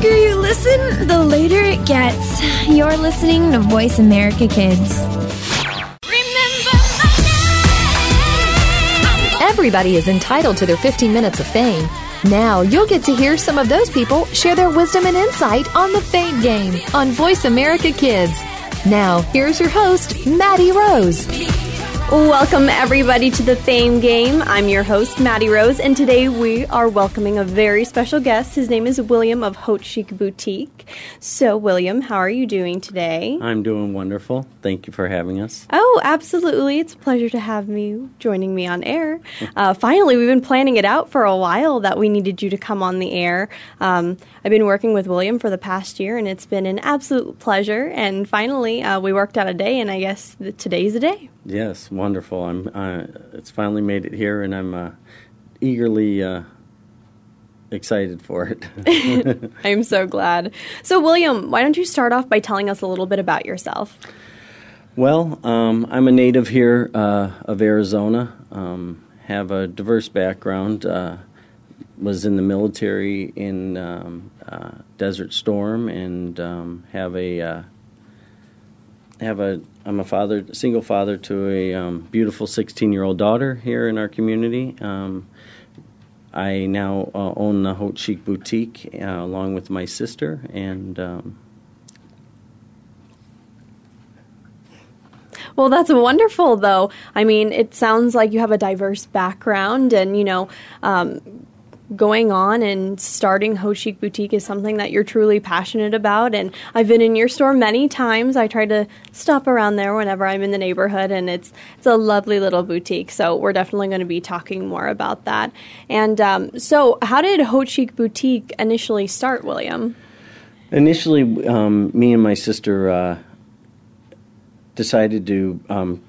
longer you listen, the later it gets. You're listening to Voice America Kids. Everybody is entitled to their 15 minutes of fame. Now you'll get to hear some of those people share their wisdom and insight on the Fame Game on Voice America Kids. Now, here's your host, Maddie Rose. Welcome, everybody, to the Fame Game. I'm your host, Maddie Rose, and today we are welcoming a very special guest. His name is William of Haute Chic Boutique. So, William, how are you doing today? I'm doing wonderful. Thank you for having us. Oh, absolutely. It's a pleasure to have you joining me on air. Uh, finally, we've been planning it out for a while that we needed you to come on the air. Um, I've been working with William for the past year, and it's been an absolute pleasure. And finally, uh, we worked out a day, and I guess today's the day. Yes, wonderful. I'm. Uh, it's finally made it here, and I'm uh, eagerly uh, excited for it. I'm so glad. So, William, why don't you start off by telling us a little bit about yourself? Well, um, I'm a native here uh, of Arizona. Um, have a diverse background. Uh, was in the military in um, uh, Desert Storm, and um, have a have a I'm a father, single father to a um, beautiful 16 year old daughter here in our community. Um, I now uh, own the Haute Chic Boutique uh, along with my sister, and um, Well, that's wonderful, though. I mean, it sounds like you have a diverse background, and you know, um, going on and starting Chic Boutique is something that you're truly passionate about. And I've been in your store many times. I try to stop around there whenever I'm in the neighborhood, and it's it's a lovely little boutique. So we're definitely going to be talking more about that. And um, so, how did Chic Boutique initially start, William? Initially, um, me and my sister uh, decided to um,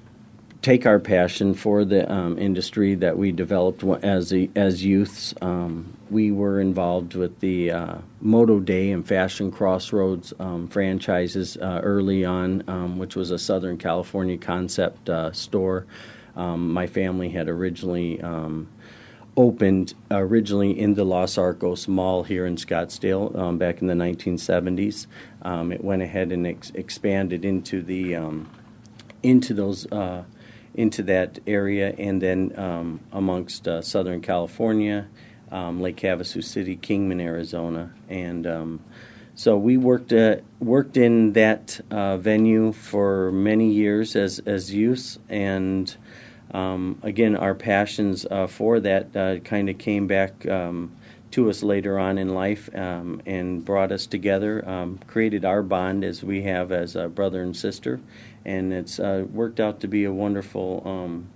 take our passion for the um, industry that we developed as a, as youths. Um, we were involved with the uh, Mode O Day and Fashion Crossroads um, franchises uh, early on, um, which was a Southern California concept uh, store. Um, my family had originally um, opened originally in the Los Arcos Mall here in Scottsdale um, back in the 1970s. Um, it went ahead and ex- expanded into the um, into those uh, into that area, and then um, amongst uh, Southern California, um, Lake Havasu City, Kingman, Arizona, and um, so we worked uh, worked in that uh, venue for many years as as youths, and um, again, our passions uh, for that uh, kind of came back. Um, to us later on in life um, and brought us together, created our bond as we have as a brother and sister, and it's uh, worked out to be a wonderful, um,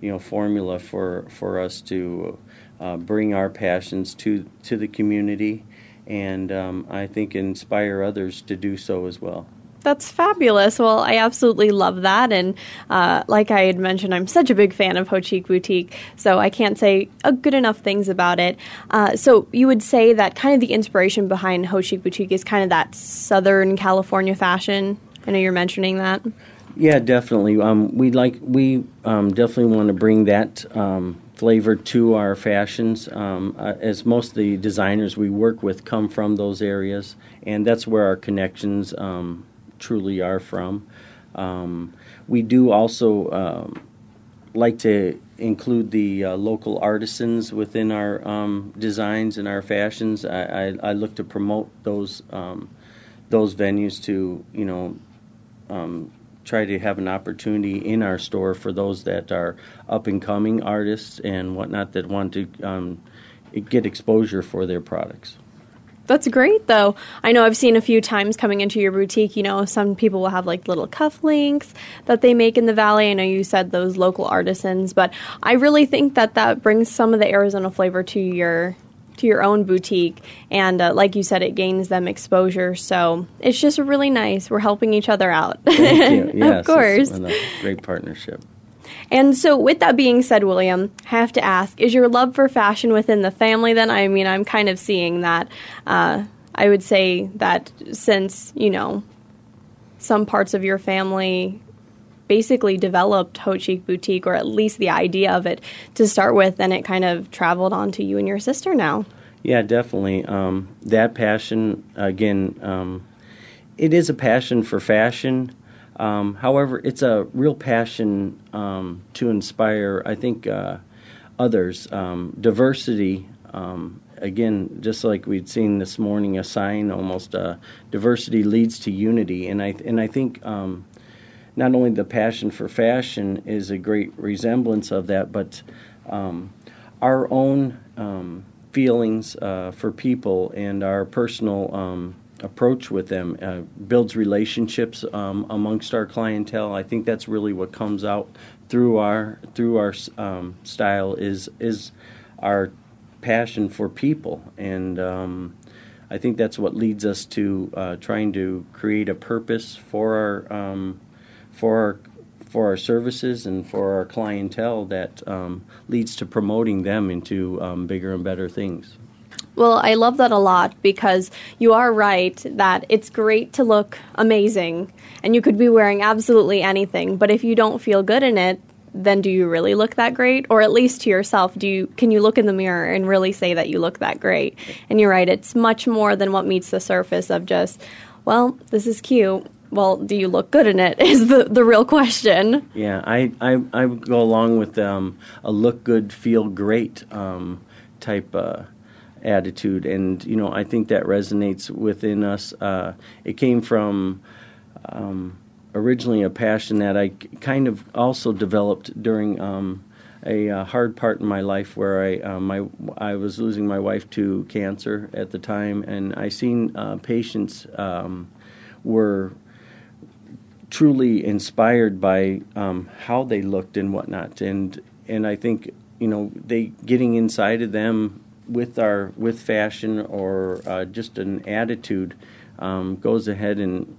you know, formula for for us to uh, bring our passions to to the community, and um, I think inspire others to do so as well. That's fabulous. Well, I absolutely love that. And uh, like I had mentioned, I'm such a big fan of Haute Chic Boutique, so I can't say good enough things about it. Uh, so you would say that kind of the inspiration behind Haute Chic Boutique is kind of that Southern California fashion I know you're mentioning that. Yeah, definitely. Um, we like we um, definitely want to bring that um, flavor to our fashions. Um, uh, as most of the designers we work with come from those areas, and that's where our connections um, truly are from. Um, we do also like to include the uh, local artisans within our designs and our fashions. I, I, I, look to promote those those venues to you know um, try to have an opportunity in our store for those that are up and coming artists and whatnot that want to um, get exposure for their products. That's great, though. I know I've seen a few times coming into your boutique. You know, some people will have like little cufflinks that they make in the valley. I know you said those local artisans, but I really think that that brings some of the Arizona flavor to your to your own boutique. And uh, like you said, it gains them exposure. So it's just really nice. We're helping each other out. Thank you. Yes, of course. Great partnership. And so, with that being said, William, I have to ask: Is your love for fashion within the family? Then, I mean, I'm kind of seeing that. Uh, I would say that since you know some parts of your family basically developed Haute Chic Boutique, or at least the idea of it to start with, and it kind of traveled on to you and your sister now. Yeah, definitely. Um, that passion, again, um, it is a passion for fashion. Um, however, it's a real passion um, to inspire, I think, uh, others. Um, diversity, um, again, just like we'd seen this morning, a sign almost uh, diversity leads to unity. And I, and I think not only the passion for fashion is a great resemblance of that, but our own feelings uh, for people and our personal um, approach with them uh, builds relationships um, amongst our clientele. I think that's really what comes out through our through our um, style is is our passion for people, and um, I think that's what leads us to uh, trying to create a purpose for our um, for our for our services and for our clientele that um, leads to promoting them into um, bigger and better things. Well, I love that a lot because you are right that it's great to look amazing and you could be wearing absolutely anything, but if you don't feel good in it, then do you really look that great? Or at least to yourself do you can you look in the mirror and really say that you look that great? And you're right it's much more than what meets the surface of just well this is cute well, do you look good in it? Is the, the real question. Yeah, I, I, I would go along with um, a look good, feel great um, type uh, attitude. And, you know, I think that resonates within us. Uh, it came from um, originally a passion that I kind of also developed during um, a uh, hard part in my life where I uh, my I was losing my wife to cancer at the time, and I seen uh, patients um, were truly inspired by um, how they looked and whatnot, and and I think you know they getting inside of them with our with fashion or uh, just an attitude um, goes ahead and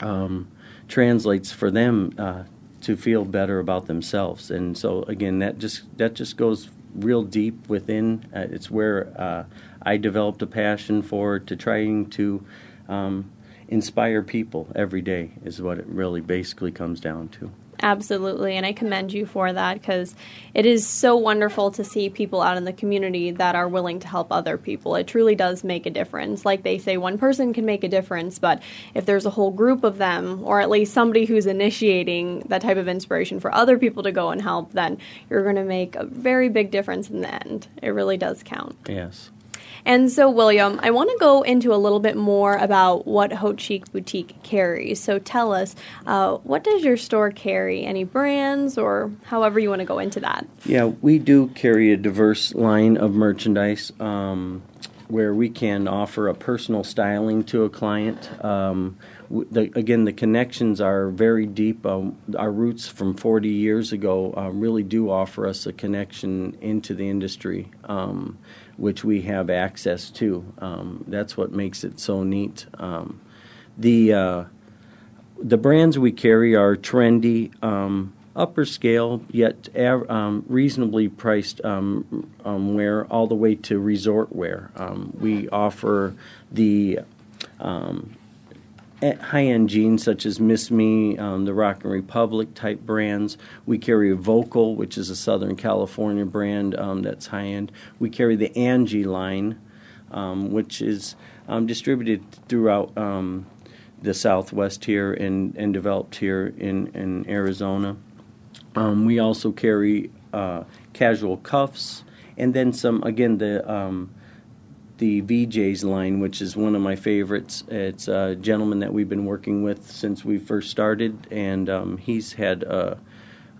um, translates for them uh, to feel better about themselves, and so again that just that just goes real deep within. Uh, it's where uh, I developed a passion for to trying to um, inspire people every day is what it really basically comes down to. Absolutely, and I commend you for that because it is so wonderful to see people out in the community that are willing to help other people. It truly does make a difference. Like they say, one person can make a difference, but if there's a whole group of them, or at least somebody who's initiating that type of inspiration for other people to go and help, then you're going to make a very big difference in the end. It really does count. Yes. And so, William, I want to go into a little bit more about what Haute Chic Boutique carries. So, tell us, uh, what does your store carry? Any brands, or however you want to go into that? Yeah, we do carry a diverse line of merchandise. Um, where we can offer a personal styling to a client. Um, the, again, the connections are very deep. Um, our roots from 40 years ago um, really do offer us a connection into the industry. Um, which we have access to. Um, that's what makes it so neat. Um, the uh, the brands we carry are trendy, um, upper scale, yet av- um, reasonably priced um, um, wear, all the way to resort wear. we offer the high-end jeans such as Miss Me, um, the Rock and Republic type brands. We carry Vocal, which is a Southern California brand um, that's high-end. We carry the Angie line, um, which is um, distributed throughout um, the Southwest here and, and developed here in, in Arizona. Um, we also carry uh, casual cuffs and then some, again, the the VJ's line, which is one of my favorites. It's a gentleman that we've been working with since we first started, and um, he's had a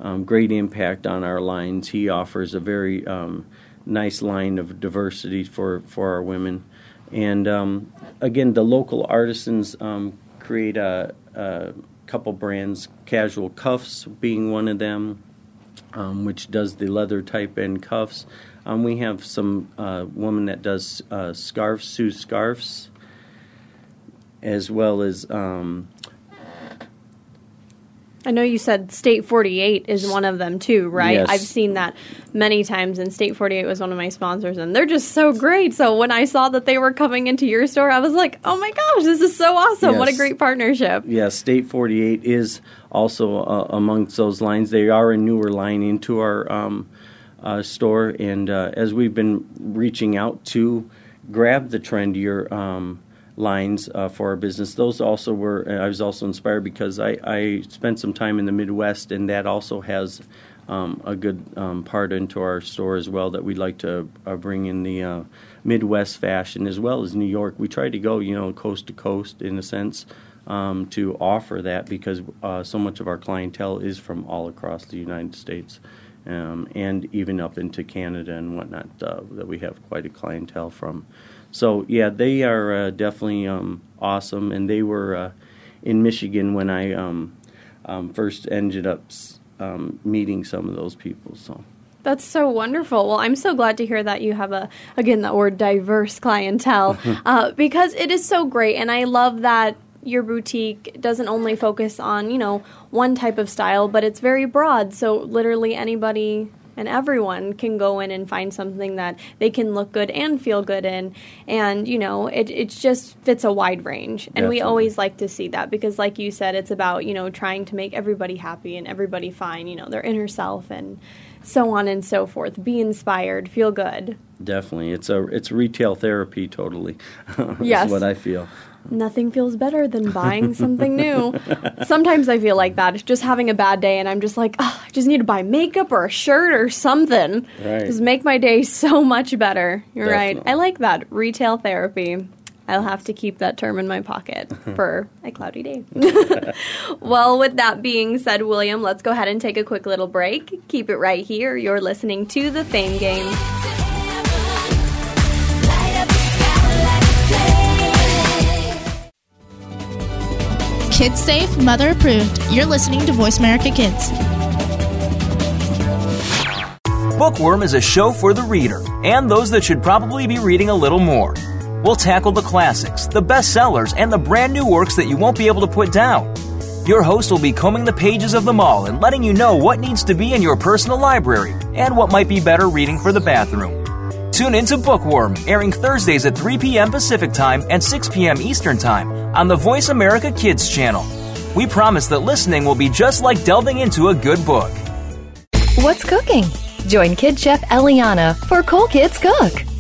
um, great impact on our lines. He offers a very um, nice line of diversity for, for our women. And um, again, the local artisans um, create a, a, couple brands, Casual Cuffs being one of them, um, which does the leather type end cuffs. Um, we have some uh, woman that does uh, scarves, sews scarves, as well as. Um, I know you said State 48 is one of them too, right? Yes. I've seen that many times, and State 48 was one of my sponsors, and they're just so great. So when I saw that they were coming into your store, I was like, oh my gosh, this is so awesome. Yes. What a great partnership. Yes, State 48 is also uh, amongst those lines. They are a newer line into our. Um, uh, store. And uh, as we've been reaching out to grab the trendier um, lines uh, for our business, those also were. I was also inspired because I, I spent some time in the Midwest, and that also has um, a good um, part into our store as well that we'd like to uh, bring in the uh, Midwest fashion as well as New York. We try to go, you know, coast to coast in a sense um, to offer that because uh, so much of our clientele is from all across the United States. Um, and even up into Canada and whatnot, uh, that we have quite a clientele from. So yeah, they are uh, definitely um, awesome, and they were uh, in Michigan when I um, um, first ended up um, meeting some of those people. So. That's so wonderful. Well, I'm so glad to hear that you have a, again, that word diverse clientele, uh, because it is so great. And I love that your boutique doesn't only focus on, you know, one type of style, but it's very broad. So literally anybody and everyone can go in and find something that they can look good and feel good in. And you know it, it just fits a wide range. And we always like to see that because like you said it's about you know trying to make everybody happy and everybody find you know their inner self and so on and so forth. Be inspired feel good. Definitely. It's a it's retail therapy totally yes. what i feel nothing feels better than buying something new. Sometimes I feel like that. It's just having a bad day, and I'm just like, oh, I just need to buy makeup or a shirt or something. Right. Just make my day so much better. You're Definitely. right. I like that. Retail therapy. I'll have to keep that term in my pocket for a cloudy day. well, with that being said, William, let's go ahead and take a quick little break. Keep it right here. You're listening to The Fame Game. Kids safe, mother approved. You're listening to Voice America Kids. Bookworm is a show for the reader and those that should probably be reading a little more. We'll tackle the classics, the bestsellers, and the brand new works that you won't be able to put down. Your host will be combing the pages of them all and letting you know what needs to be in your personal library and what might be better reading for the bathroom. Tune into Bookworm, airing Thursdays at 3 p.m. Pacific Time and 6 p.m. Eastern Time on the Voice America Kids channel. We promise that listening will be just like delving into a good book. What's cooking? Join Kid Chef Eliana for Cool Kids Cook.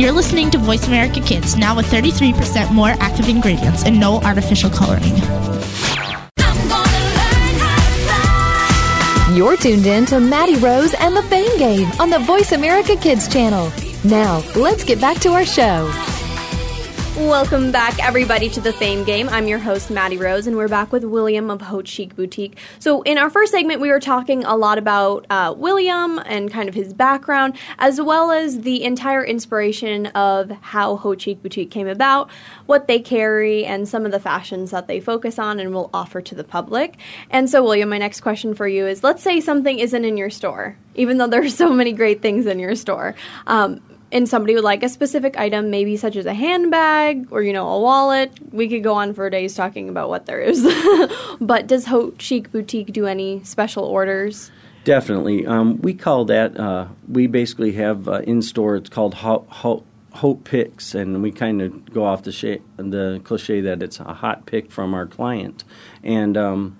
You're listening to Voice America Kids, now with 33% more active ingredients and no artificial coloring. You're tuned in to Maddie Rose and the Fame Game on the Voice America Kids channel. Now, let's get back to our show. Welcome back, everybody, to the Fame Game. I'm your host, Maddie Rose, and we're back with William of Haute Chic Boutique. So, in our first segment, we were talking a lot about uh, William and kind of his background, as well as the entire inspiration of how Haute Chic Boutique came about, what they carry, and some of the fashions that they focus on and will offer to the public. And so, William, my next question for you is let's say something isn't in your store, even though there are so many great things in your store. Um, and somebody would like a specific item, maybe such as a handbag or you know a wallet, we could go on for days talking about what there is. but does Haute Chic Boutique do any special orders? Definitely. Um, we call that. Uh, we basically have uh, in store. It's called Haute, Picks, and we kind of go off the sh- the cliche that it's a hot pick from our client, and. Um,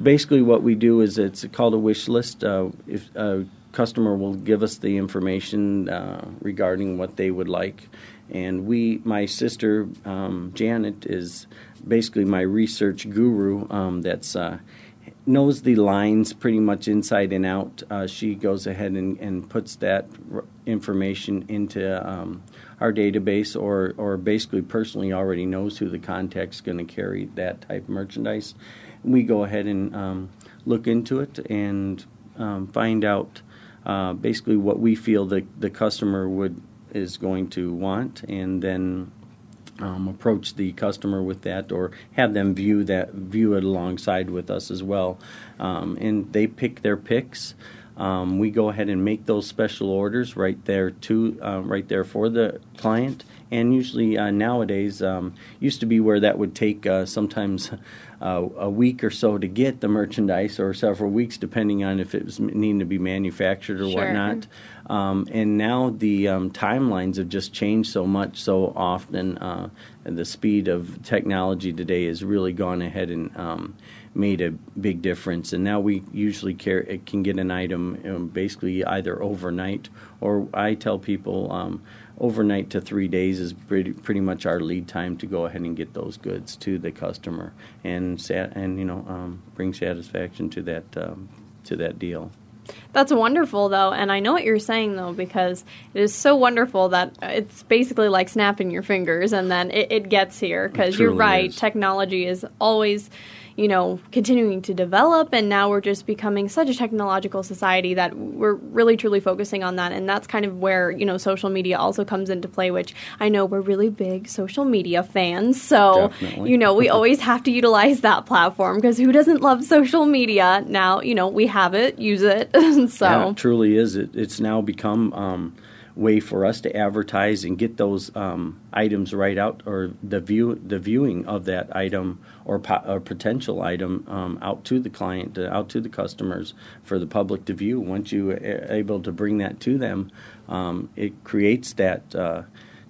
basically, what we do is it's called a wish list. Uh, if uh, customer will give us the information uh, regarding what they would like. And we, my sister um, Janet, is basically my research guru. Um, that's uh, knows the lines pretty much inside and out. Uh, she goes ahead and, and puts that r- information into um, our database, or or basically personally already knows who the contact's going to carry that type of merchandise. We go ahead and um, look into it and um, find out uh, basically what we feel the the customer would is going to want, and then um, approach the customer with that, or have them view that view it alongside with us as well. Um, and they pick their picks. Um, we go ahead and make those special orders right there to uh, right there for the client. And usually uh, nowadays, um, used to be where that would take uh, sometimes uh, a week or so to get the merchandise, or several weeks, depending on if it was needing to be manufactured or Sure. whatnot. Um, and now the um, timelines have just changed so much, so often. Uh, and the speed of technology today has really gone ahead and um, made a big difference. And now we usually care, can get an item um, basically either overnight, or I tell people um, overnight to three days is pretty, pretty much our lead time to go ahead and get those goods to the customer and sat, and you know um, bring satisfaction to that um, to that deal. That's wonderful, though, and I know what you're saying, though, because it is so wonderful that it's basically like snapping your fingers and then it, it gets here. Because you're right, is. technology is always, you know, continuing to develop, and now we're just becoming such a technological society that we're really truly focusing on that, and that's kind of where you know social media also comes into play. Which I know we're really big social media fans, so Definitely. you know we always have to utilize that platform because who doesn't love social media? Now you know we have it, use it, so. Yeah, it truly is. It, it's now become um, way for us to advertise and get those um, items right out, or the view, the viewing of that item or, po- or potential item um, out to the client, uh, out to the customers for the public to view. Once you are able to bring that to them, um, it creates that. Uh,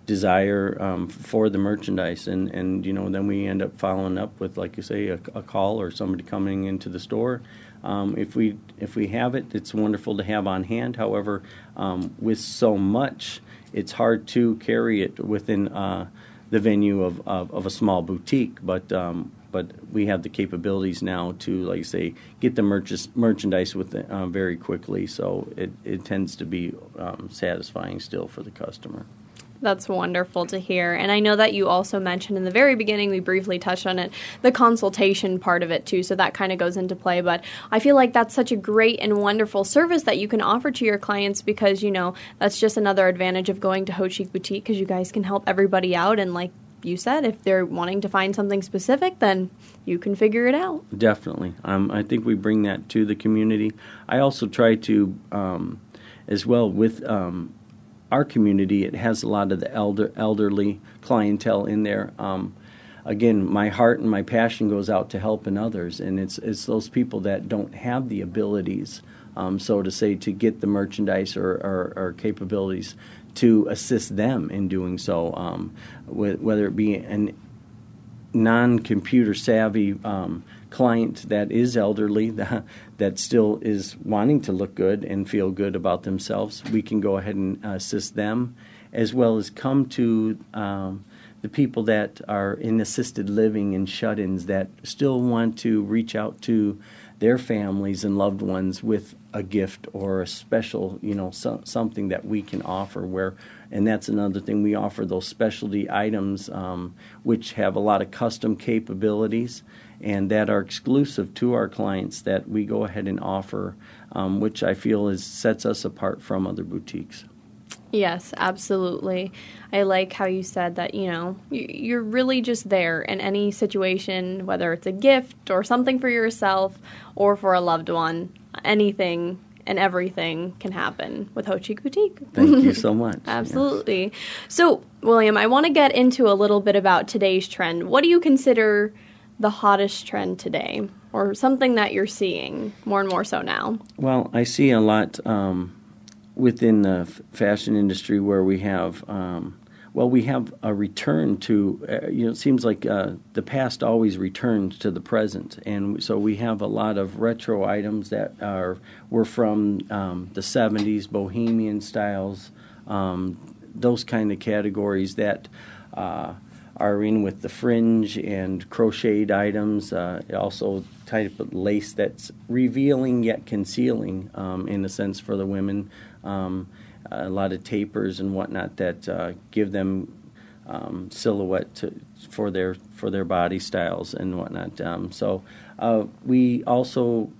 desire um, for the merchandise and, and you know then we end up following up with like you say a, a call or somebody coming into the store um, if we if we have it it's wonderful to have on hand however um, with so much it's hard to carry it within uh, the venue of, of, of a small boutique but um, but we have the capabilities now to like I say get the merch- merchandise with it, uh, very quickly so it, it tends to be um, satisfying still for the customer That's wonderful to hear. And I know that you also mentioned in the very beginning, we briefly touched on it, the consultation part of it too. So that kind of goes into play. But I feel like that's such a great and wonderful service that you can offer to your clients because, you know, that's just another advantage of going to Haute Chic Boutique because you guys can help everybody out. And like you said, if they're wanting to find something specific, then you can figure it out. Definitely. Um, I think we bring that to the community. I also try to, um, as well, with um, our community, it has a lot of the elder elderly clientele in there. Um, again, my heart and my passion goes out to helping others, and it's it's those people that don't have the abilities, um, so to say, to get the merchandise or, or, or capabilities to assist them in doing so, um, wh- whether it be an non-computer savvy um, client that is elderly that, that still is wanting to look good and feel good about themselves, we can go ahead and assist them, as well as come to um, the people that are in assisted living and shut-ins that still want to reach out to their families and loved ones with a gift or a special, you know, so, something that we can offer. Where, and that's another thing we offer those specialty items, um, which have a lot of custom capabilities and that are exclusive to our clients that we go ahead and offer, um, which I feel is sets us apart from other boutiques. Yes, absolutely. I like how you said that, you know, you're really just there in any situation, whether it's a gift or something for yourself or for a loved one. Anything and everything can happen with Haute Chic Boutique. Thank you so much. Absolutely. So, William, I want to get into a little bit about today's trend. What do you consider the hottest trend today, or something that you're seeing more and more so now? Well, I see a lot um, within the f- fashion industry where we have, um, well, we have a return to, uh, you know, it seems like uh, the past always returns to the present, and so we have a lot of retro items that are were from um, the '70s, bohemian styles, um, those kind of categories that. Uh, are in with the fringe and crocheted items, uh, also type of lace that's revealing yet concealing, um, in a sense, for the women. Um, a lot of tapers and whatnot that uh, give them um, silhouette to, for their for their body styles and whatnot. Um, so uh, we also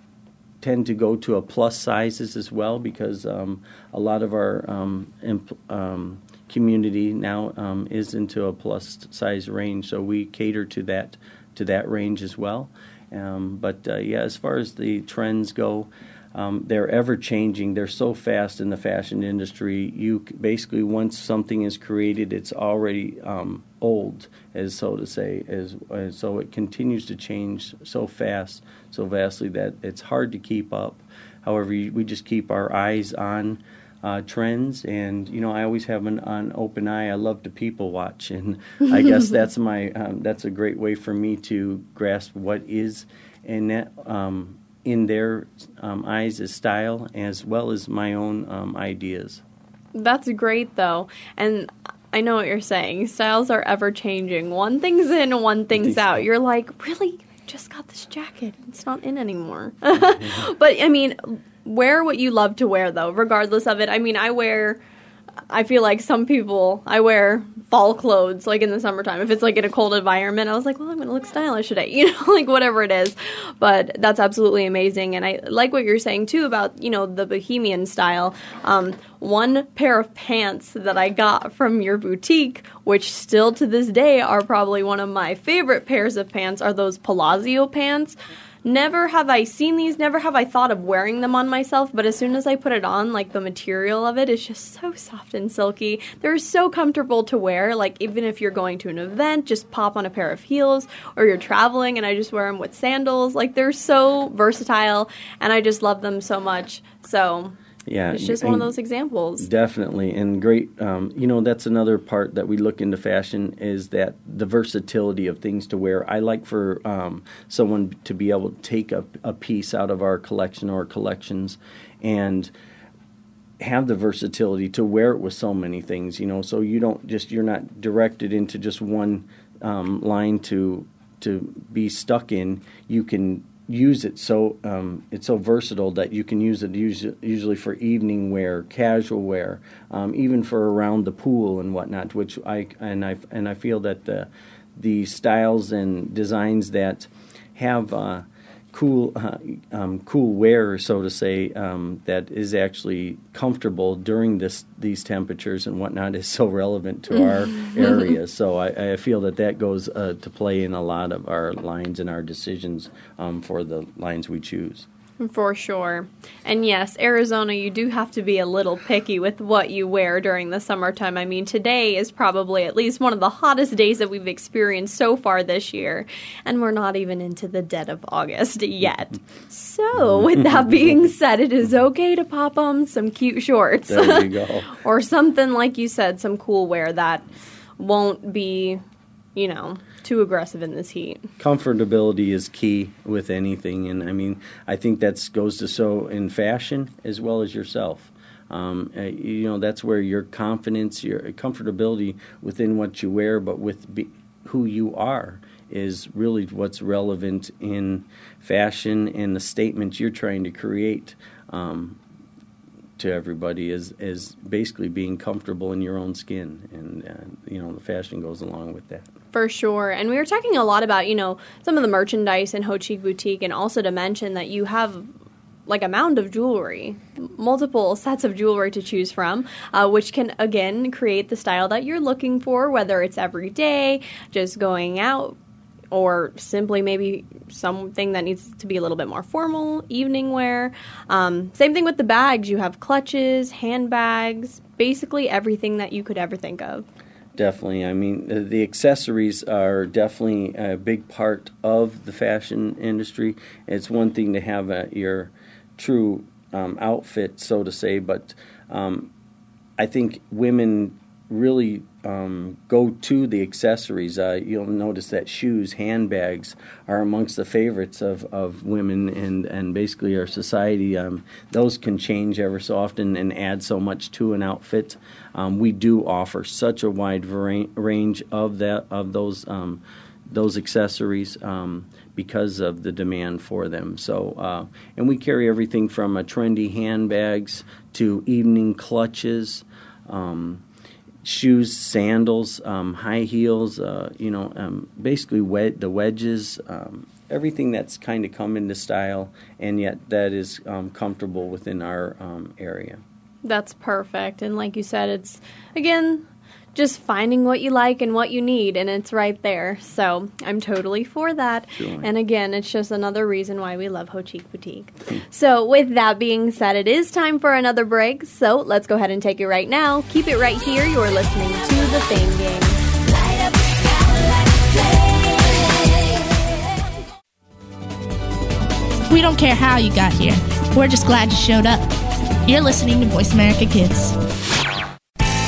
tend to go to a plus sizes as well because um, a lot of our um, imp- um, community now um, is into a plus size range, so we cater to that to that range as well. But uh, yeah, as far as the trends go, um, they're ever changing. They're so fast in the fashion industry. You basically once something is created, it's already um, old, as so to say. As, as so, it continues to change so fast, so vastly that it's hard to keep up. However, you, we just keep our eyes on. Uh, trends and you know I always have an, an open eye. I love to people watch, and I guess that's my um, that's a great way for me to grasp what is in that um, in their um, eyes as style as well as my own um, ideas. That's great though. And I know what you're saying. Styles are ever changing. One thing's in, one thing's out. out. You're like, really? I just got this jacket. It's not in anymore. but I mean, wear what you love to wear though, regardless of it. I mean, I wear I feel like some people I wear fall clothes like in the summertime. If it's like in a cold environment, I was like, well, I'm to look stylish today, you know, like whatever it is. But that's absolutely amazing, and I like what you're saying too about you know the bohemian style. Um, one pair of pants that I got from your boutique, which still to this day are probably one of my favorite pairs of pants, are those Palazzo pants. Never have I seen these, never have I thought of wearing them on myself, but as soon as I put it on, like the material of it is just so soft and silky. They're so comfortable to wear, like even if you're going to an event, just pop on a pair of heels, or you're traveling and I just wear them with sandals. Like they're so versatile, and I just love them so much. So Yeah, it's just one of those examples. Definitely, and great. Um, you know, that's another part that we look into fashion is that the versatility of things to wear. I like for um, someone to be able to take a, a piece out of our collection or collections and have the versatility to wear it with so many things. You know, so you don't just you're not directed into just one um, line to to be stuck in. You can use it so um, it's so versatile that you can use it usually, for evening wear, casual wear, um, even for around the pool and whatnot. Which I and I and I feel that the the styles and designs that have uh, cool uh, um, cool wear, so to say, um, that is actually comfortable during this these temperatures and whatnot is so relevant to our area. So I, I feel that that goes uh, to play in a lot of our lines and our decisions um, for the lines we choose. For sure. And yes, Arizona, you do have to be a little picky with what you wear during the summertime. I mean, today is probably at least one of the hottest days that we've experienced so far this year. And we're not even into the dead of August yet. So, with that being said, it is okay to pop on some cute shorts. There you go. or something, like you said, some cool wear that won't be, you know, too aggressive in this heat. comfortability is key with anything, and I mean, I think that goes to so in fashion as well as yourself. Um, uh, you know, that's where your confidence, your comfortability within what you wear, but with be, who you are, is really what's relevant in fashion and the statement you're trying to create. Um, to everybody is is basically being comfortable in your own skin, and uh, you know the fashion goes along with that. For sure. And we were talking a lot about, you know, some of the merchandise in Haute Chic Boutique and also to mention that you have like a mound of jewelry, multiple sets of jewelry to choose from, uh, which can again create the style that you're looking for, whether it's every day, just going out, or simply maybe something that needs to be a little bit more formal, evening wear. Um, same thing with the bags. You have clutches, handbags, basically everything that you could ever think of. Definitely. I mean, the, the accessories are definitely a big part of the fashion industry. It's one thing to have a, your true um, outfit, so to say, but um, I think women really um, go to the accessories. Uh, you'll notice that shoes, handbags are amongst the favorites of, of women and, and basically our society. Um, those can change ever so often and add so much to an outfit. Um, we do offer such a wide range of that of those um, those accessories um, because of the demand for them. So, uh, and we carry everything from trendy handbags to evening clutches. Um, shoes, sandals, um, high heels, uh, you know, um, basically wed- the wedges, um, everything that's kind of come into style and yet that is um, comfortable within our um, area. That's perfect. And like you said, it's again just finding what you like and what you need, and it's right there. So I'm totally for that. Sure. And again, it's just another reason why we love Haute Chic Boutique. so with that being said, it is time for another break. So let's go ahead and take it right now. Keep it right here. You're listening to the Fame Game. We don't care how you got here. We're just glad you showed up. You're listening to Voice America Kids.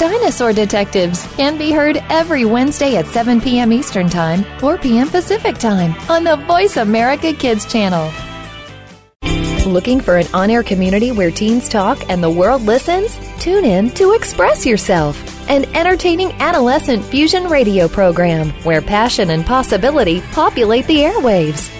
Dinosaur Detectives can be heard every Wednesday at 7 p.m. Eastern Time, 4 p.m. Pacific Time on the Voice America Kids channel. Looking for an on air community where teens talk and the world listens? Tune in to Express Yourself, an entertaining adolescent fusion radio program where passion and possibility populate the airwaves.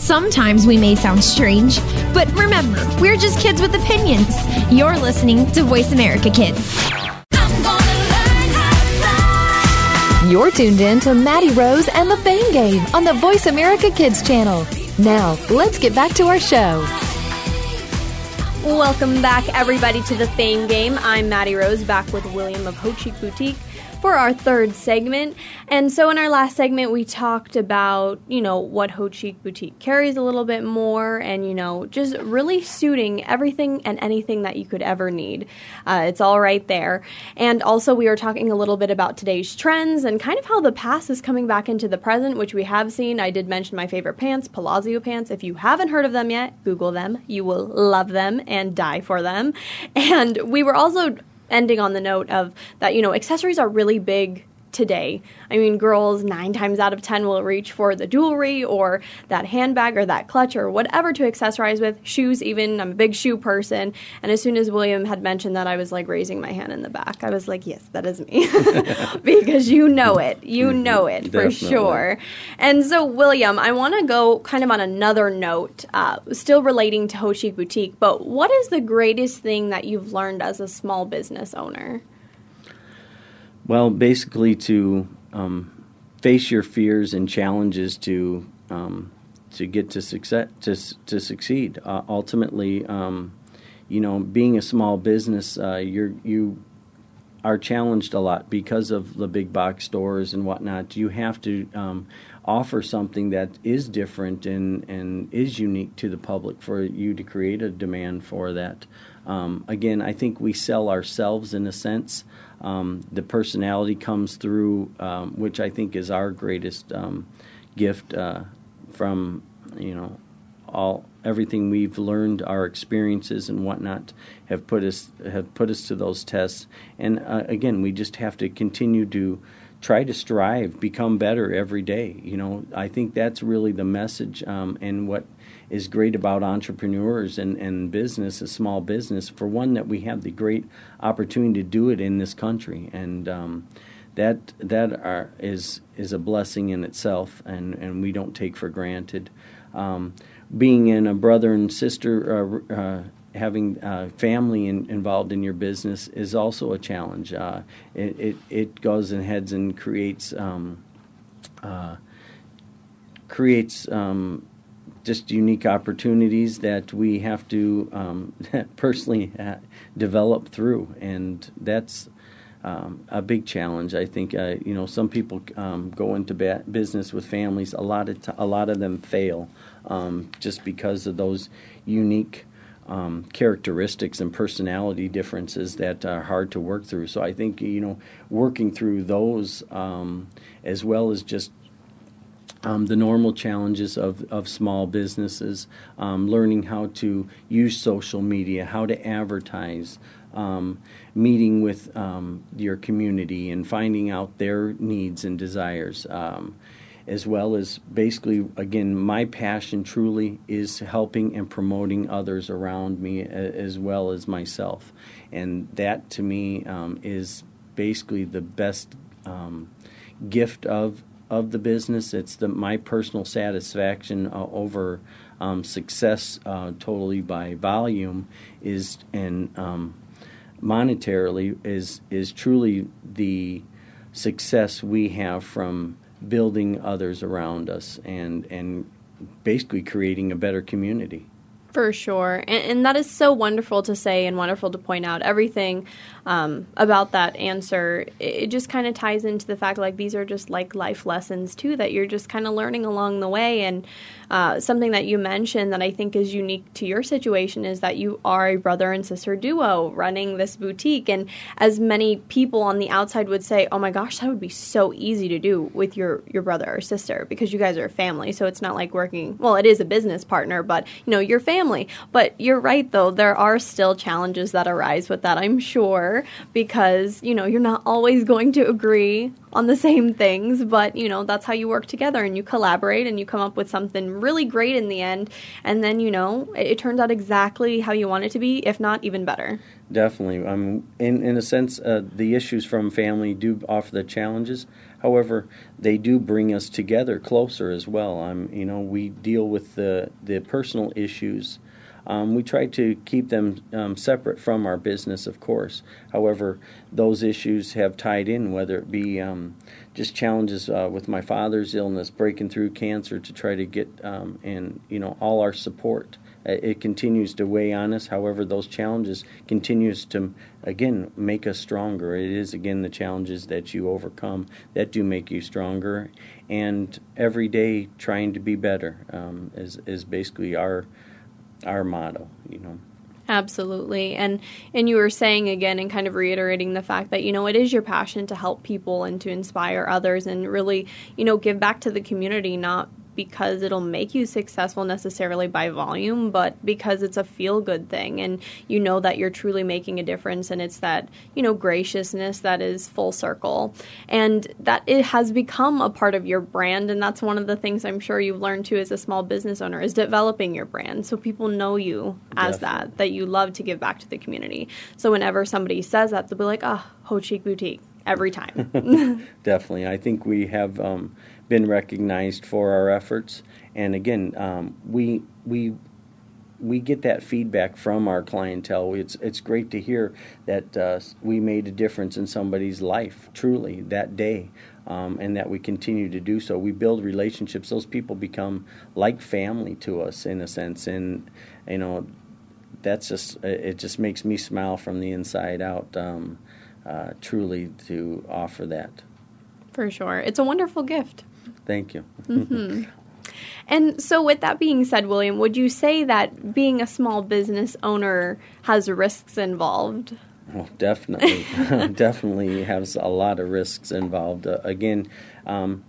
Sometimes we may sound strange, but remember, we're just kids with opinions. You're listening to Voice America Kids. You're tuned in to Maddie Rose and the Fame Game on the Voice America Kids channel. Now, let's get back to our show. Welcome back, everybody, to the Fame Game. I'm Maddie Rose, back with William of Haute Chic Boutique for our third segment. And so, in our last segment, we talked about, you know, what Haute Chic Boutique carries a little bit more and, you know, just really suiting everything and anything that you could ever need. Uh, it's all right there. And also, we were talking a little bit about today's trends and kind of how the past is coming back into the present, which we have seen. I did mention my favorite pants, Palazzo pants. If you haven't heard of them yet, Google them. You will love them and die for them. And we were also ending on the note of that, you know, accessories are really big today. I mean, girls nine times out of ten will reach for the jewelry or that handbag or that clutch or whatever to accessorize with. Shoes, even. I'm a big shoe person. And as soon as William had mentioned that, I was like raising my hand in the back. I was like, yes, that is me. because you know it. You know it for Definitely. sure. And so, William, I want to go kind of on another note, uh, still relating to Haute Chic Boutique, but what is the greatest thing that you've learned as a small business owner? Well, basically to um, face your fears and challenges to um, to get to success to to succeed. Uh, ultimately, um, you know, being a small business, uh, you're you are challenged a lot because of the big box stores and whatnot. You have to um, offer something that is different and, and is unique to the public for you to create a demand for that. Um, again, I think we sell ourselves in a sense. Um, the personality comes through, um, which I think is our greatest um, gift uh, from you know all everything we've learned, our experiences and whatnot have put us have put us to those tests. And uh, again, we just have to continue to try to strive, become better every day. You know, I think that's really the message, um, and what is great about entrepreneurs and, and business, a small business, for one that we have the great opportunity to do it in this country, and um, that that are, is is a blessing in itself, and, and we don't take for granted. Um, being in a brother and sister, uh, uh, having uh, family in, involved in your business is also a challenge. Uh, it, it it goes and heads and creates um, uh, creates um, just unique opportunities that we have to um, personally ha- develop through, and that's um, a big challenge. I think uh, you know some people um, go into ba- business with families. A lot of t- a lot of them fail um, just because of those unique. Um, characteristics and personality differences that are hard to work through. So I think you know working through those um, as well as just um, the normal challenges of, of small businesses, um, learning how to use social media, how to advertise, um, meeting with um, your community and finding out their needs and desires. Um, as well as basically, again, my passion truly is helping and promoting others around me as well as myself. And that to me um, is basically the best gift of of the business. It's the my personal satisfaction uh, over um, success uh, totally by volume is and um, monetarily is is truly the success we have from building others around us and and basically creating a better community. For sure. And, and, that is so wonderful to say and wonderful to point out. Everything um, about that answer, it, just kind of ties into the fact like these are just like life lessons too that you're just kind of learning along the way. And uh, something that you mentioned that I think is unique to your situation is that you are a brother and sister duo running this boutique. And as many people on the outside would say, oh my gosh, that would be so easy to do with your, your brother or sister because you guys are a family. So it's not like working, well, it is a business partner, but you know, your family. But you're right, though, there are still challenges that arise with that, I'm sure, because, you know, you're not always going to agree on the same things, but you know, that's how you work together and you collaborate and you come up with something really great in the end. And then, you know, it, it turns out exactly how you want it to be, if not even better. Definitely. Um, in, in a sense, uh, the issues from family do offer the challenges. However, they do bring us together closer as well. I'm, you know, we deal with the, the personal issues um, we try to keep them um, separate from our business, of course. However, those issues have tied in, whether it be um, just challenges uh, with my father's illness, breaking through cancer to try to get um, and you know all our support. Uh, it continues to weigh on us. However, those challenges continues to again make us stronger. It is again the challenges that you overcome that do make you stronger, and every day trying to be better um, is is basically our our motto, you know. Absolutely. And and you were saying again and kind of reiterating the fact that you know it is your passion to help people and to inspire others and really, you know, give back to the community not because it'll make you successful necessarily by volume, but because it's a feel good thing and you know that you're truly making a difference and it's that, you know, graciousness that is full circle. And that it has become a part of your brand and that's one of the things I'm sure you've learned too as a small business owner is developing your brand so people know you as Definitely. that, that you love to give back to the community. So whenever somebody says that, they'll be like, oh, Haute Chic Boutique every time. Definitely. I think we have um, been recognized for our efforts. And again, um, we we we get that feedback from our clientele. It's it's great to hear that uh, we made a difference in somebody's life truly that day, um, and that we continue to do so. We build relationships. Those people become like family to us in a sense, and you know that's just it. Just makes me smile from the inside out. Um, uh, truly to offer that. For sure, it's a wonderful gift. Thank you. Mm-hmm. And so, with that being said, William, would you say that being a small business owner has risks involved? Well, definitely, definitely has a lot of risks involved. Uh, again, um,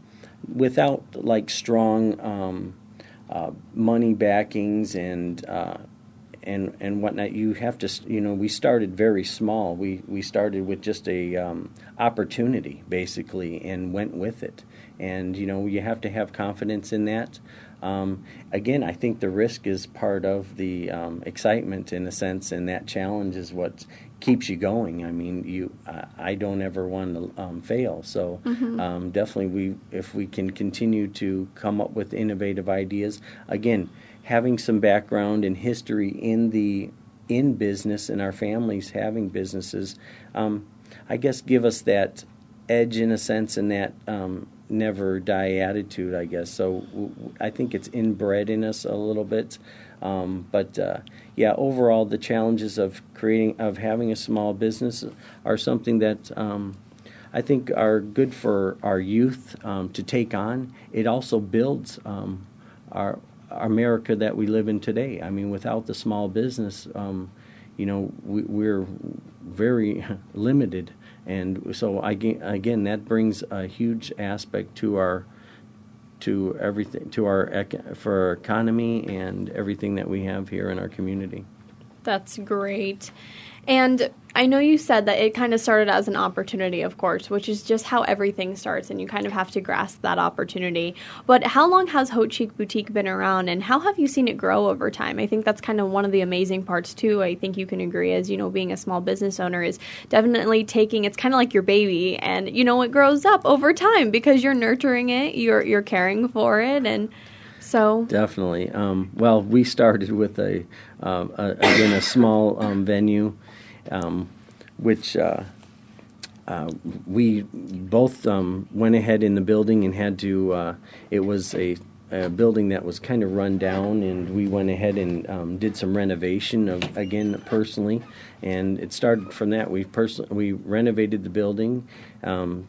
without like strong um, uh, money backings and uh, and and whatnot, you have to. You know, we started very small. We we started with just a um, opportunity basically, and went with it and you know you have to have confidence in that. Um, again, I think the risk is part of the um, excitement in a sense, and that challenge is what keeps you going. I mean, you uh, I don't ever want to um, fail, so mm-hmm. Um, definitely we if we can continue to come up with innovative ideas. Again, having some background and history in the in business and our families having businesses, um, I guess give us that edge in a sense, and that um, never die attitude, I guess. So I think it's inbred in us a little bit. Um, but uh, yeah, overall, the challenges of creating, of having a small business are something that um, I think are good for our youth um, to take on. It also builds um, our, our, America that we live in today. I mean, without the small business, um, you know, we, we're very limited and so again, that brings a huge aspect to our to everything to our for our economy and everything that we have here in our community. That's great. And I know you said that it kind of started as an opportunity, of course, which is just how everything starts, and you kind of have to grasp that opportunity. But how long has Haute Chic Boutique been around, and how have you seen it grow over time? I think that's kind of one of the amazing parts, too. I think you can agree, as you know, being a small business owner is definitely taking it's kind of like your baby, and you know, it grows up over time because you're nurturing it, you're, you're caring for it, and so definitely. Um, well, we started with a, uh, a again a small um, venue um, which uh, uh, we both um, went ahead in the building and had to. Uh, it was a, a, building that was kind of run down, and we went ahead and um, did some renovation of again personally, and it started from that. We personally we renovated the building. Um,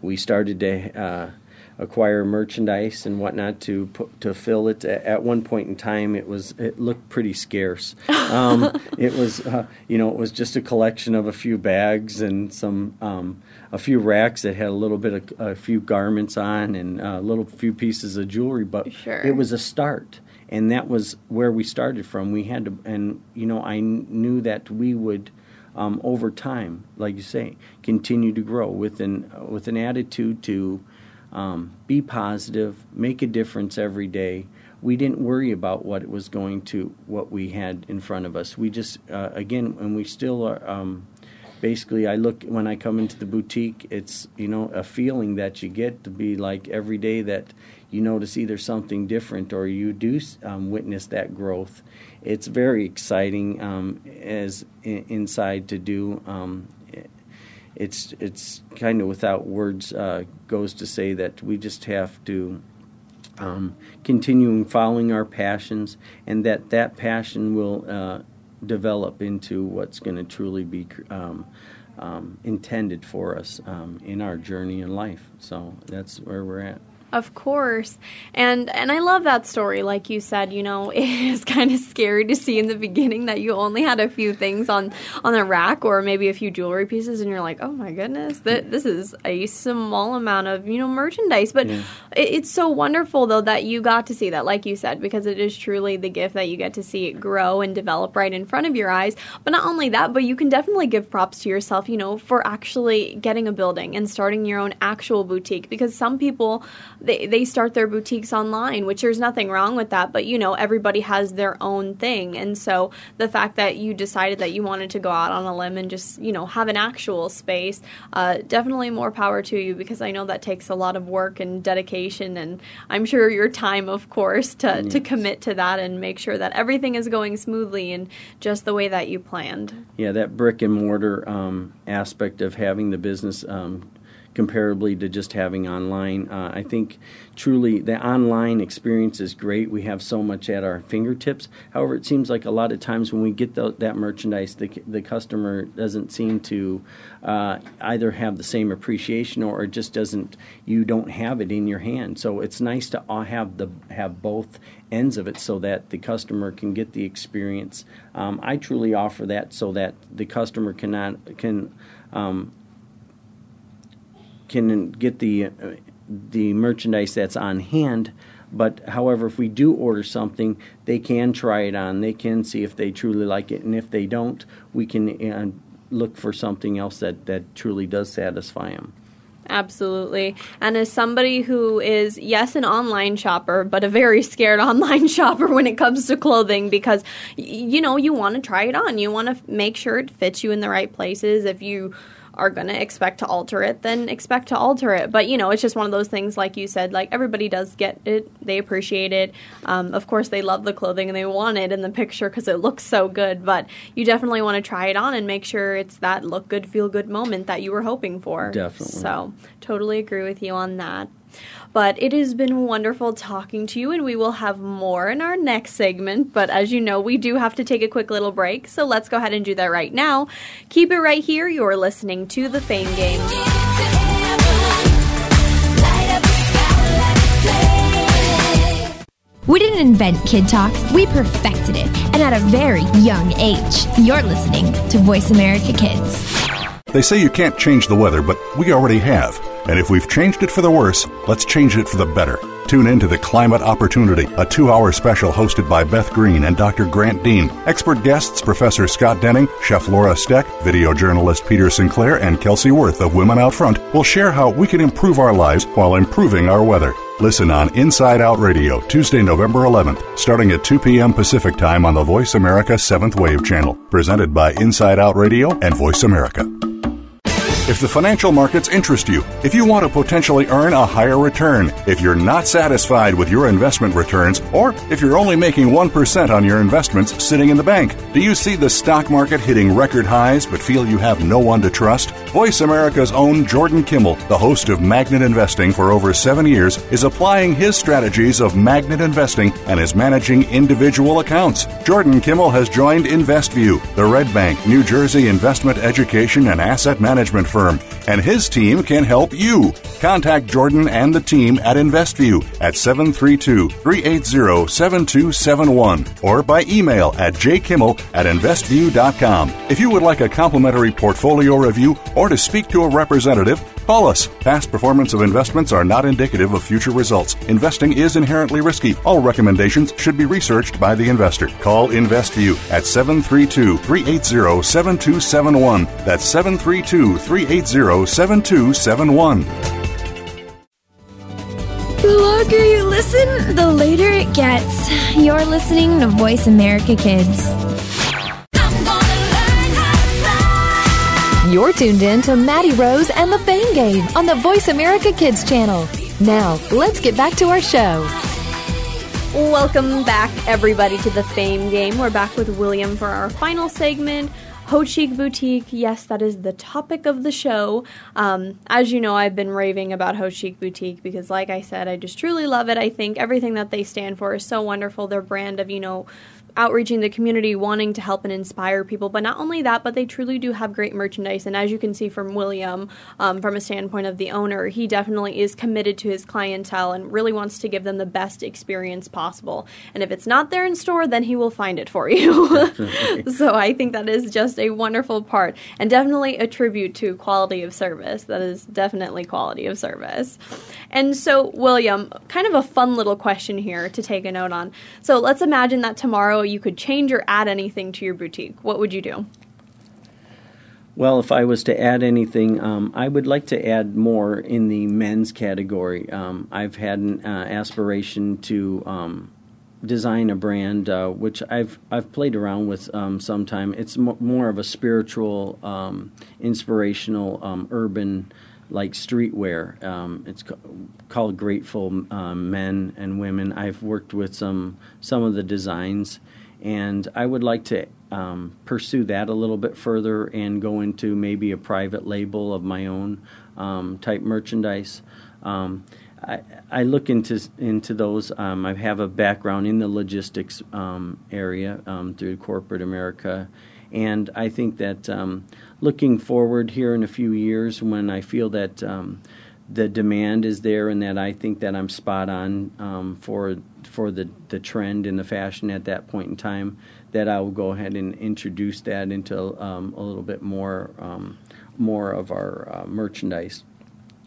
we started to uh, acquire merchandise and whatnot to put, to fill it. At one point in time, it was it looked pretty scarce. Um, it was uh, you know it was just a collection of a few bags and some um, a few racks that had a little bit of a few garments on and a little few pieces of jewelry. But sure. it was a start. And that was where we started from. We had to, and you know, I knew that we would, um, over time, like you say, continue to grow with an with an attitude to um, be positive, make a difference every day. We didn't worry about what it was going to, what we had in front of us. We just, uh, again, and we still are. Um, basically, I look when I come into the boutique. It's you know a feeling that you get to be like every day that you notice either something different or you do um, witness that growth. It's very exciting um, as in, inside to do. It's it's kind of without words uh, goes to say that we just have to um, continuing following our passions, and that that passion will uh, develop into what's going to truly be um, um, intended for us um, in our journey in life. So that's where we're at. Of course. And and I love that story like you said, you know, it is kind of scary to see in the beginning that you only had a few things on on a rack or maybe a few jewelry pieces and you're like, "Oh my goodness, th- mm. this is a small amount of, you know, merchandise." But yeah. it, it's so wonderful though that you got to see that like you said because it is truly the gift that you get to see it grow and develop right in front of your eyes. But not only that, but you can definitely give props to yourself, you know, for actually getting a building and starting your own actual boutique because some people they, they start their boutiques online, which there's nothing wrong with that, but you know, everybody has their own thing. And so the fact that you decided that you wanted to go out on a limb and just, you know, have an actual space, uh, definitely more power to you because I know that takes a lot of work and dedication and I'm sure your time, of course, to, yes. to commit to that and make sure that everything is going smoothly and just the way that you planned. Yeah, that brick and mortar um, aspect of having the business um, comparably to just having online. Uh, I think truly the online experience is great. We have so much at our fingertips. However, it seems like a lot of times when we get the, that merchandise, the, the customer doesn't seem to uh, either have the same appreciation or it just doesn't. You don't have it in your hand. So it's nice to have the have both ends of it so that the customer can get the experience. Um, I truly offer that so that the customer cannot can. Um, can get the uh, the merchandise that's on hand. But however, if we do order something, they can try it on. They can see if they truly like it, and if they don't, we can uh, look for something else that that truly does satisfy them. Absolutely. And as somebody who is, yes, an online shopper, but a very scared online shopper when it comes to clothing because, you know, you want to try it on. You want to make sure it fits you in the right places. If you are going to expect to alter it, then expect to alter it. But, you know, it's just one of those things, like you said, like everybody does get it. They appreciate it. Um, of course, they love the clothing and they want it in the picture because it looks so good. But you definitely want to try it on and make sure it's that look good, feel good moment that you were hoping for. Definitely. So, totally agree with you on that. But it has been wonderful talking to you, and we will have more in our next segment. But as you know, we do have to take a quick little break, so let's go ahead and do that right now. Keep it right here. You're listening to The Fame Game. We didn't invent Kid Talk, we perfected it, and at a very young age. You're listening to Voice America Kids. They say you can't change the weather, but we already have. And if we've changed it for the worse, let's change it for the better. Tune in to The Climate Opportunity, a two hour special hosted by Beth Green and Dr. Grant Dean. Expert guests Professor Scott Denning, Chef Laura Steck, video journalist Peter Sinclair, and Kelsey Wirth of Women Out Front will share how we can improve our lives while improving our weather. Listen on Inside Out Radio, Tuesday, November 11th, starting at 2 p.m. Pacific Time on the Voice America 7th Wave channel. Presented by Inside Out Radio and Voice America. If the financial markets interest you, if you want to potentially earn a higher return, if you're not satisfied with your investment returns, or if you're only making 1% on your investments sitting in the bank, do you see the stock market hitting record highs but feel you have no one to trust? Voice America's own Jordan Kimmel, the host of Magnet Investing for over seven years, is applying his strategies of magnet investing and is managing individual accounts. Jordan Kimmel has joined InvestView, the Red Bank, New Jersey investment education and asset management firm, and his team can help you. Contact Jordan and the team at InvestView at 732 380 7271 or by email at jkimmel at investview.com. If you would like a complimentary portfolio review or to speak to a representative, Call us. Past performance of investments are not indicative of future results. Investing is inherently risky. All recommendations should be researched by the investor. Call InvestView at 732 380 7271. That's 732 380 7271. The longer you listen, the later it gets. You're listening to Voice America Kids. You're tuned in to Maddie Rose and the Fame Game on the Voice America Kids channel. Now, let's get back to our show. Welcome back, everybody, to the Fame Game. We're back with William for our final segment. Haute Chic Boutique, yes, that is the topic of the show. Um, as you know, I've been raving about Haute Chic Boutique because, like I said, I just truly love it. I think everything that they stand for is so wonderful. Their brand of, you know, outreaching the community, wanting to help and inspire people. But not only that, but they truly do have great merchandise. And as you can see from William, um, from a standpoint of the owner, he definitely is committed to his clientele and really wants to give them the best experience possible. And if it's not there in store, then he will find it for you. so I think that is just a wonderful part and definitely a tribute to quality of service. That is definitely quality of service. And so, William, kind of a fun little question here to take a note on. So let's imagine that tomorrow you could change or add anything to your boutique. What would you do? Well, if I was to add anything, um, I would like to add more in the men's category. Um, I've had an uh, aspiration to um, design a brand uh, which I've I've played around with um, sometime. It's mo- more of a spiritual, um, inspirational, um, urban like streetwear. Um, it's ca- called Grateful um, Men and Women. I've worked with some some of the designs, and I would like to um, pursue that a little bit further and go into maybe a private label of my own um, type merchandise. Um, I, I look into into those. Um, I have a background in the logistics area through corporate America, and I think that looking forward here in a few years, when I feel that um, the demand is there and that I think that I'm spot on um, for for the the trend in the fashion at that point in time, that I will go ahead and introduce that into um, a little bit more um, more of our uh, merchandise.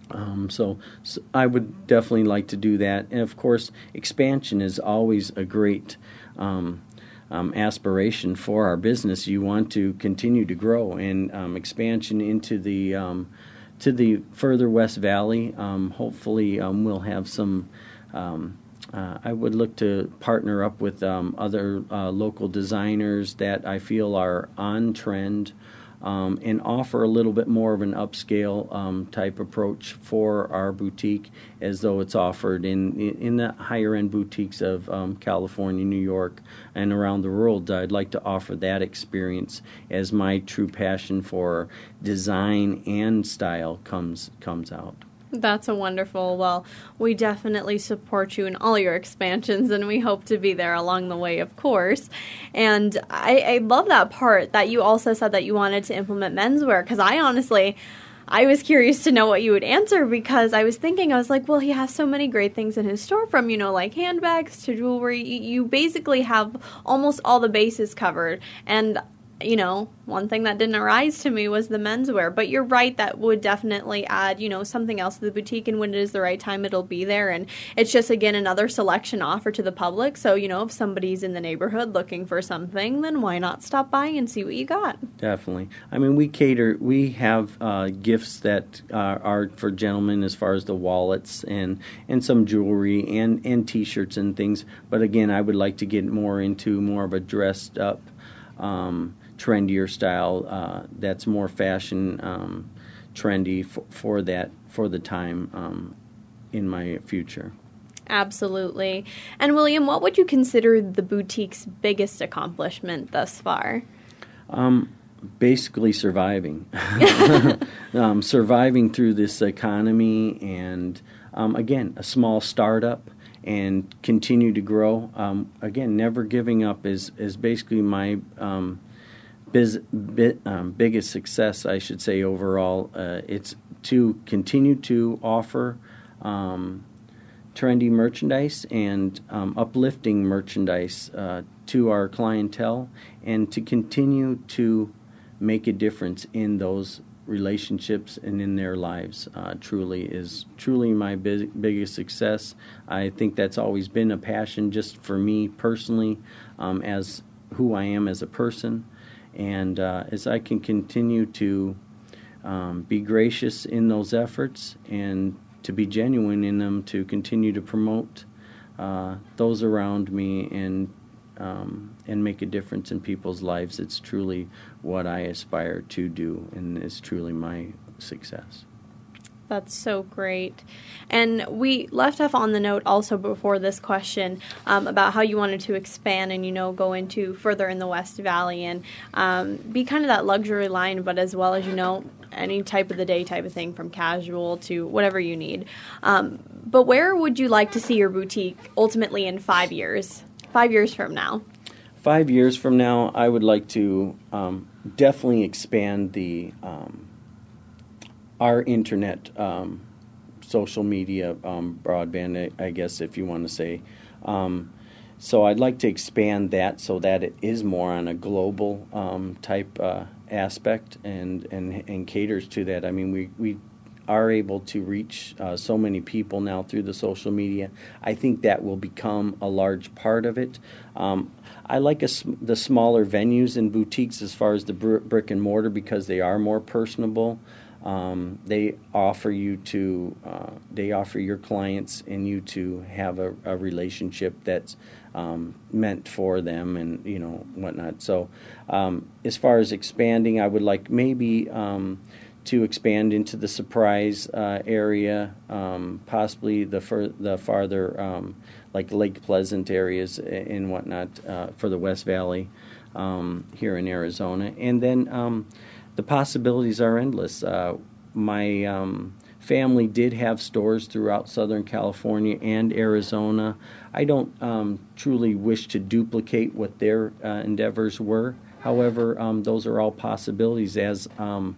Um, so, so I would definitely like to do that, and of course, expansion is always a great um, um, aspiration for our business. You want to continue to grow, and um, expansion into the um, to the further West Valley. Um, hopefully, um, we'll have some. Um, uh, I would look to partner up with other uh, local designers that I feel are on trend um, and offer a little bit more of an upscale um, type approach for our boutique as though it's offered in, in the higher end boutiques of um, California, New York, and around the world. I'd like to offer that experience as my true passion for design and style comes comes out. That's a wonderful. Well, we definitely support you in all your expansions, and we hope to be there along the way, of course. And I, I love that part that you also said that you wanted to implement menswear because I honestly. I was curious to know what you would answer because I was thinking, I was like, well, he has so many great things in his store from, you know, like handbags to jewelry. You basically have almost all the bases covered. And you know, one thing that didn't arise to me was the menswear. But you're right, that would definitely add, you know, something else to the boutique. And when it is the right time, it'll be there. And it's just, again, another selection offer to the public. So, you know, if somebody's in the neighborhood looking for something, then why not stop by and see what you got? Definitely. I mean, we cater, we have uh, gifts that uh, are for gentlemen as far as the wallets and, and some jewelry and, and t shirts and things. But again, I would like to get more into more of a dressed up. Um, trendier style uh, that's more fashion um, trendy for, for, that for the time um, in my future. Absolutely. And William, what would you consider the boutique's biggest accomplishment thus far? Um, basically surviving, um, surviving through this economy, and um, again, a small startup and continue to grow. Um, again, never giving up is is basically my um, biz, um, biggest success, I should say, overall. Uh, it's to continue to offer um, trendy merchandise and um, uplifting merchandise uh, to our clientele and to continue to make a difference in those relationships and in their lives uh, truly is truly my biggest success i think that's always been a passion just for me personally um, as who i am as a person and uh, as I can continue to um, be gracious in those efforts and to be genuine in them, to continue to promote uh, those around me and um, and make a difference in people's lives, it's truly what I aspire to do, and it's truly my success. That's so great. And we left off on the note also before this question um, about how you wanted to expand and, you know, go into further in the West Valley and um, be kind of that luxury line, but as well as, you know, any type of the day type of thing from casual to whatever you need. Um, but where would you like to see your boutique ultimately in five years? Five years from now? Five years from now, I would like to um, definitely expand the um, our internet, um, social media, um, broadband, I guess, if you want to say. Um, so I'd like to expand that so that it is more on a global um, type uh, aspect and, and and caters to that. I mean, we, we are able to reach uh, so many people now through the social media. I think that will become a large part of it. Um, I like the smaller venues and boutiques as far as the brick and mortar because they are more personable. Um, they offer you to uh, they offer your clients and you to have a, a relationship that's um, meant for them and you know whatnot. So um, as far as expanding, I would like maybe um, to expand into the Surprise uh, area, um, possibly the fur- the farther um, like Lake Pleasant areas and whatnot uh, for the West Valley here in Arizona, and then the possibilities are endless. Uh, my um, family did have stores throughout Southern California and Arizona. I don't um, truly wish to duplicate what their uh, endeavors were. However, um, those are all possibilities as um,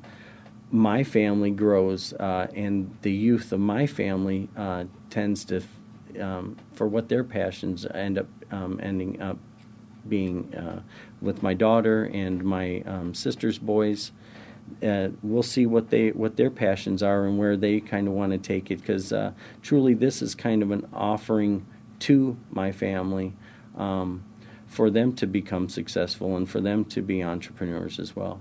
my family grows uh, and the youth of my family uh, tends to, um, for what their passions end up um, ending up being uh, with my daughter and my sister's boys uh, we'll see what they what their passions are and where they kind of want to take it because uh, truly this is kind of an offering to my family um, for them to become successful and for them to be entrepreneurs as well.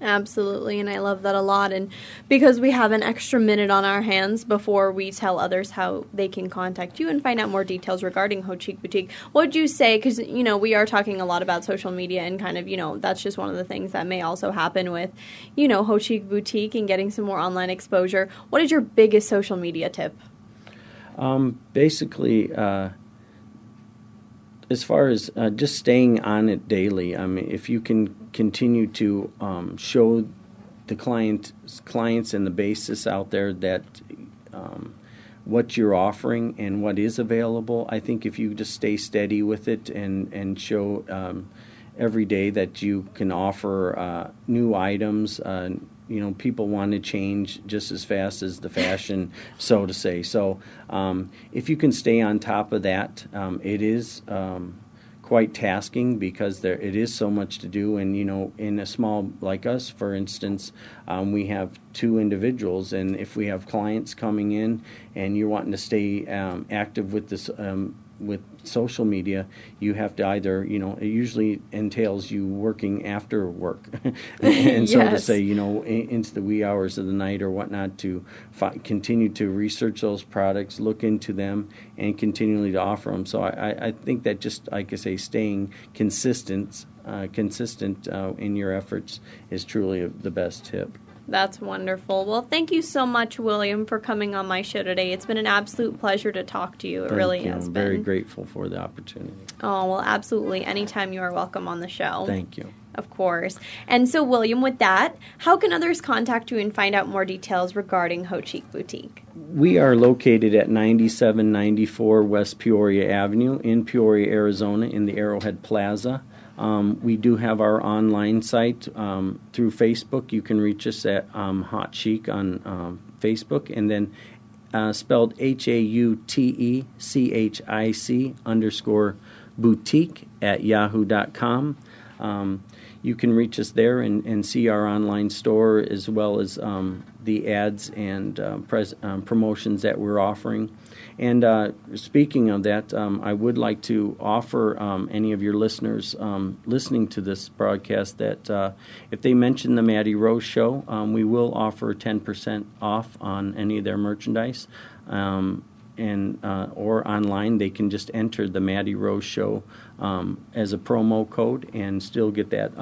Absolutely, and I love that a lot. And because we have an extra minute on our hands before we tell others how they can contact you and find out more details regarding Haute Chic Boutique, what would you say? Because, you know, we are talking a lot about social media and kind of, you know, that's just one of the things that may also happen with, you know, Haute Chic Boutique and getting some more online exposure. What is your biggest social media tip? Um, basically, uh, as far as uh, just staying on it daily, I mean, if you can continue to um, show the client clients and the basis out there that um, what you're offering and what is available, I think if you just stay steady with it and and show um, every day that you can offer uh, new items, uh, you know people want to change just as fast as the fashion so to say. So um, if you can stay on top of that um, it is um, quite tasking because there it is so much to do. And you know in a small like us for instance um, we have two individuals. And if we have clients coming in and you're wanting to stay um, active with this um, with social media, you have to either, you know, it usually entails you working after work, and so to say, you know, in, into the wee hours of the night or whatnot, to fi- continue to research those products, look into them, and continually to offer them. So I, I think that just, like I say, staying consistent, uh, consistent uh, in your efforts is truly the best tip. That's wonderful. Well, thank you so much, William, for coming on my show today. It's been an absolute pleasure to talk to you. It thank really you. has I'm been. very grateful for the opportunity. Oh, well, absolutely. Anytime you are welcome on the show. Thank you. Of course. And so, William, with that, how can others contact you and find out more details regarding Haute Chic Boutique? We are located at 9794 West Peoria Avenue in Peoria, Arizona, in the Arrowhead Plaza. Um, we do have our online site um, through Facebook. You can reach us at um, Haute Chic on um, Facebook, and then uh, spelled H A U T E C H I C underscore boutique at yahoo.com. Um, you can reach us there and, and see our online store as well as um, the ads and uh, pres- um, promotions that we're offering. And uh, speaking of that, um, I would like to offer um, any of your listeners listening to this broadcast that uh, if they mention the Maddie Rose Show, we will offer 10% off on any of their merchandise. And uh, or online, they can just enter the Maddie Rose Show um, as a promo code and still get that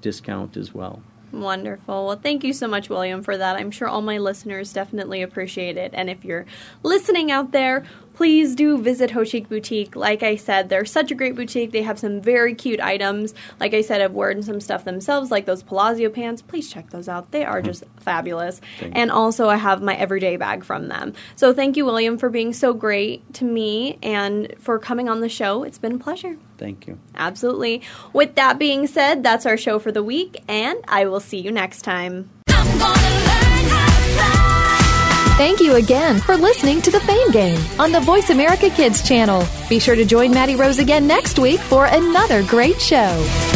discount as well. Wonderful. Well, thank you so much, William, for that. I'm sure all my listeners definitely appreciate it. And if you're listening out there, please do visit Haute Chic Boutique. Like I said, they're such a great boutique. They have some very cute items. Like I said, I've worn some stuff themselves, like those Palazzo pants. Please check those out. They are just fabulous. And also, I have my everyday bag from them. So thank you, William, for being so great to me and for coming on the show. It's been a pleasure. Thank you. Absolutely. With that being said, that's our show for the week, and I will see you next time. Thank you again for listening to the Fame Game on the Voice America Kids channel. Be sure to join Maddie Rose again next week for another great show.